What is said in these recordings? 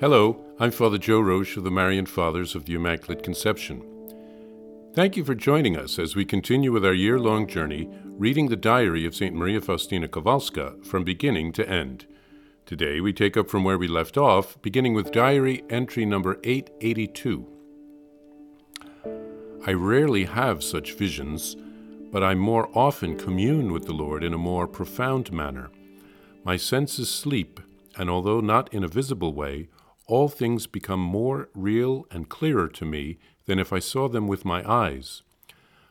Hello, I'm Father Joe Roesch of the Marian Fathers of the Immaculate Conception. Thank you for joining us as we continue with our year long journey reading the diary of St. Maria Faustina Kowalska from beginning to end. Today we take up from where we left off, beginning with diary entry number 882. I rarely have such visions, but I more often commune with the Lord in a more profound manner. My senses sleep, and although not in a visible way, all things become more real and clearer to me than if I saw them with my eyes.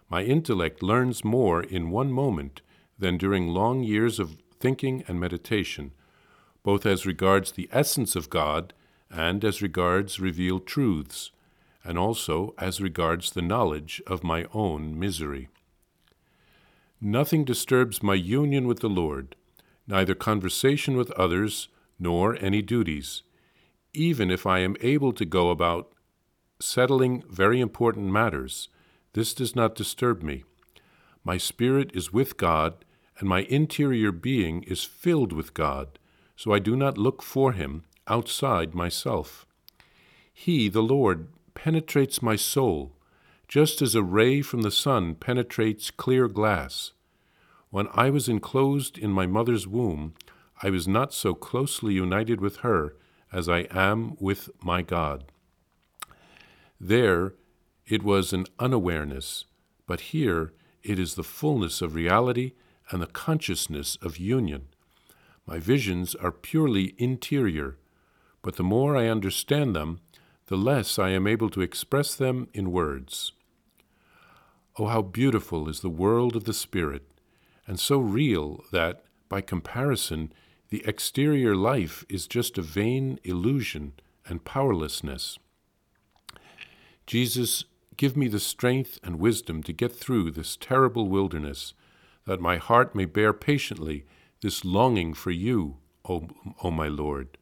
My intellect learns more in one moment than during long years of thinking and meditation, both as regards the essence of God and as regards revealed truths, and also as regards the knowledge of my own misery. Nothing disturbs my union with the Lord, neither conversation with others nor any duties, even if I am able to go about settling very important matters. This does not disturb me. My spirit is with God, and my interior being is filled with God, so I do not look for Him outside myself. He, the Lord, penetrates my soul just as a ray from the sun penetrates clear glass. When I was enclosed in my mother's womb, I was not so closely united with her as I am with my God. There, it was an unawareness, but here it is the fullness of reality and the consciousness of union. My visions are purely interior, but the more I understand them, the less I am able to express them in words. Oh, how beautiful is the world of the Spirit, and so real that, by comparison, the exterior life is just a vain illusion and powerlessness. Jesus, give me the strength and wisdom to get through this terrible wilderness, that my heart may bear patiently this longing for you, O, o my Lord.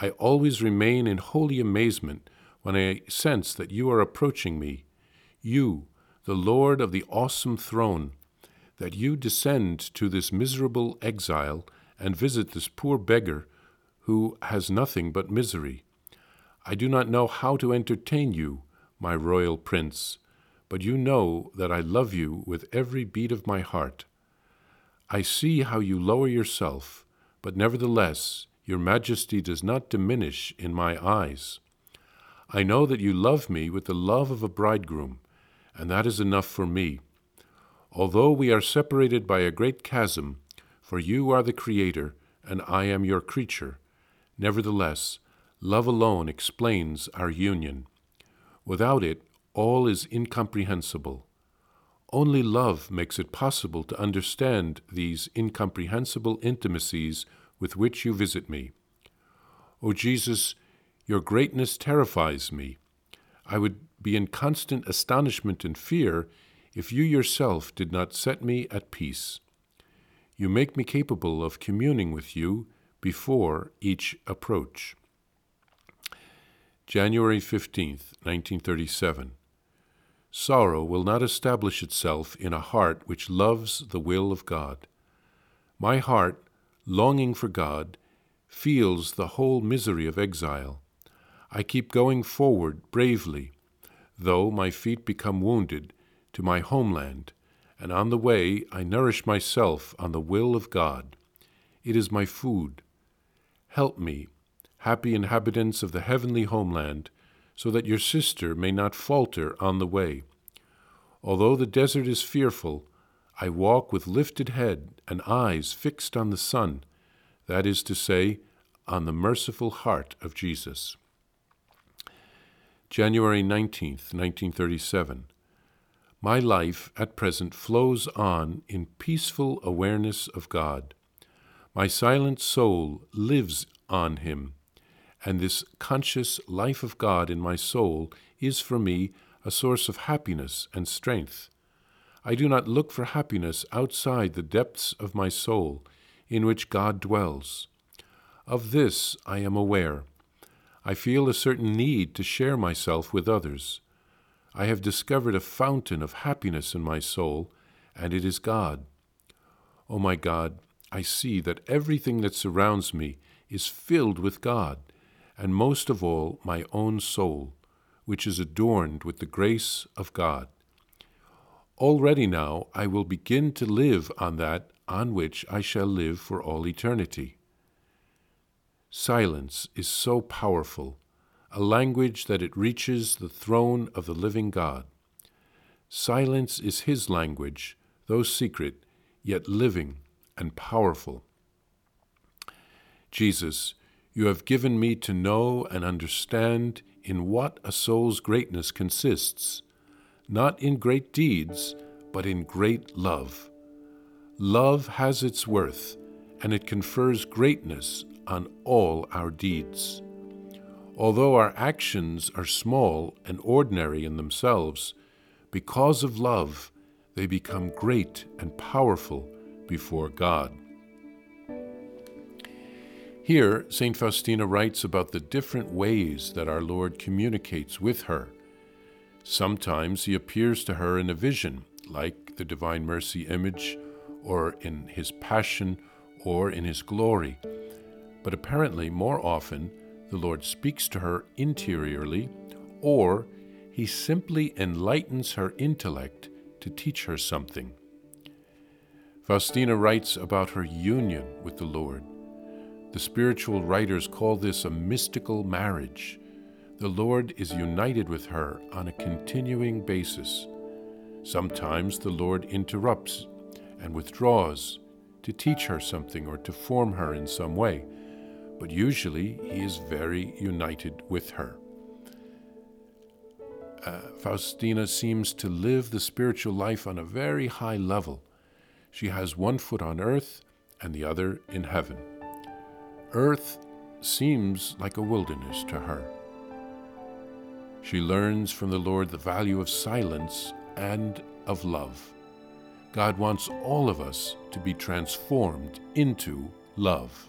I always remain in holy amazement when I sense that you are approaching me, you, the Lord of the awesome throne, that you descend to this miserable exile and visit this poor beggar who has nothing but misery. I do not know how to entertain you, my royal prince, but you know that I love you with every beat of my heart. I see how you lower yourself, but nevertheless your majesty does not diminish in my eyes. I know that you love me with the love of a bridegroom, and that is enough for me. Although we are separated by a great chasm, for you are the Creator, and I am your creature, nevertheless, love alone explains our union. Without it, all is incomprehensible. Only love makes it possible to understand these incomprehensible intimacies with which you visit me. O Jesus, your greatness terrifies me. I would be in constant astonishment and fear if you yourself did not set me at peace. You make me capable of communing with you before each approach. January 15th, 1937. Sorrow will not establish itself in a heart which loves the will of God. My heart, longing for God, feels the whole misery of exile. I keep going forward bravely, though my feet become wounded, to my homeland, and on the way I nourish myself on the will of God. It is my food. Help me, happy inhabitants of the heavenly homeland, so that your sister may not falter on the way. Although the desert is fearful, I walk with lifted head and eyes fixed on the sun, that is to say, on the merciful heart of Jesus. January 19th, 1937. My life at present flows on in peaceful awareness of God. My silent soul lives on Him, and this conscious life of God in my soul is for me a source of happiness and strength. I do not look for happiness outside the depths of my soul, in which God dwells. Of this I am aware I feel a certain need to share myself with others. I have discovered a fountain of happiness in my soul, and it is God. O oh my God, I see that everything that surrounds me is filled with God, and most of all my own soul, which is adorned with the grace of God. Already now I will begin to live on that on which I shall live for all eternity. Silence is so powerful, a language that it reaches the throne of the living God. Silence is His language, though secret, yet living and powerful. Jesus, you have given me to know and understand in what a soul's greatness consists, not in great deeds, but in great love. Love has its worth, and it confers greatness on all our deeds. Although our actions are small and ordinary in themselves, because of love, they become great and powerful before God. Here, St. Faustina writes about the different ways that our Lord communicates with her. Sometimes he appears to her in a vision, like the Divine Mercy image, or in his passion, or in his glory. But apparently, more often, the Lord speaks to her interiorly, or he simply enlightens her intellect to teach her something. Faustina writes about her union with the Lord. The spiritual writers call this a mystical marriage. The Lord is united with her on a continuing basis. Sometimes the Lord interrupts and withdraws to teach her something or to form her in some way, but usually he is very united with her. Uh, Faustina seems to live the spiritual life on a very high level. She has one foot on earth and the other in heaven. Earth seems like a wilderness to her. She learns from the Lord the value of silence and of love. God wants all of us to be transformed into love.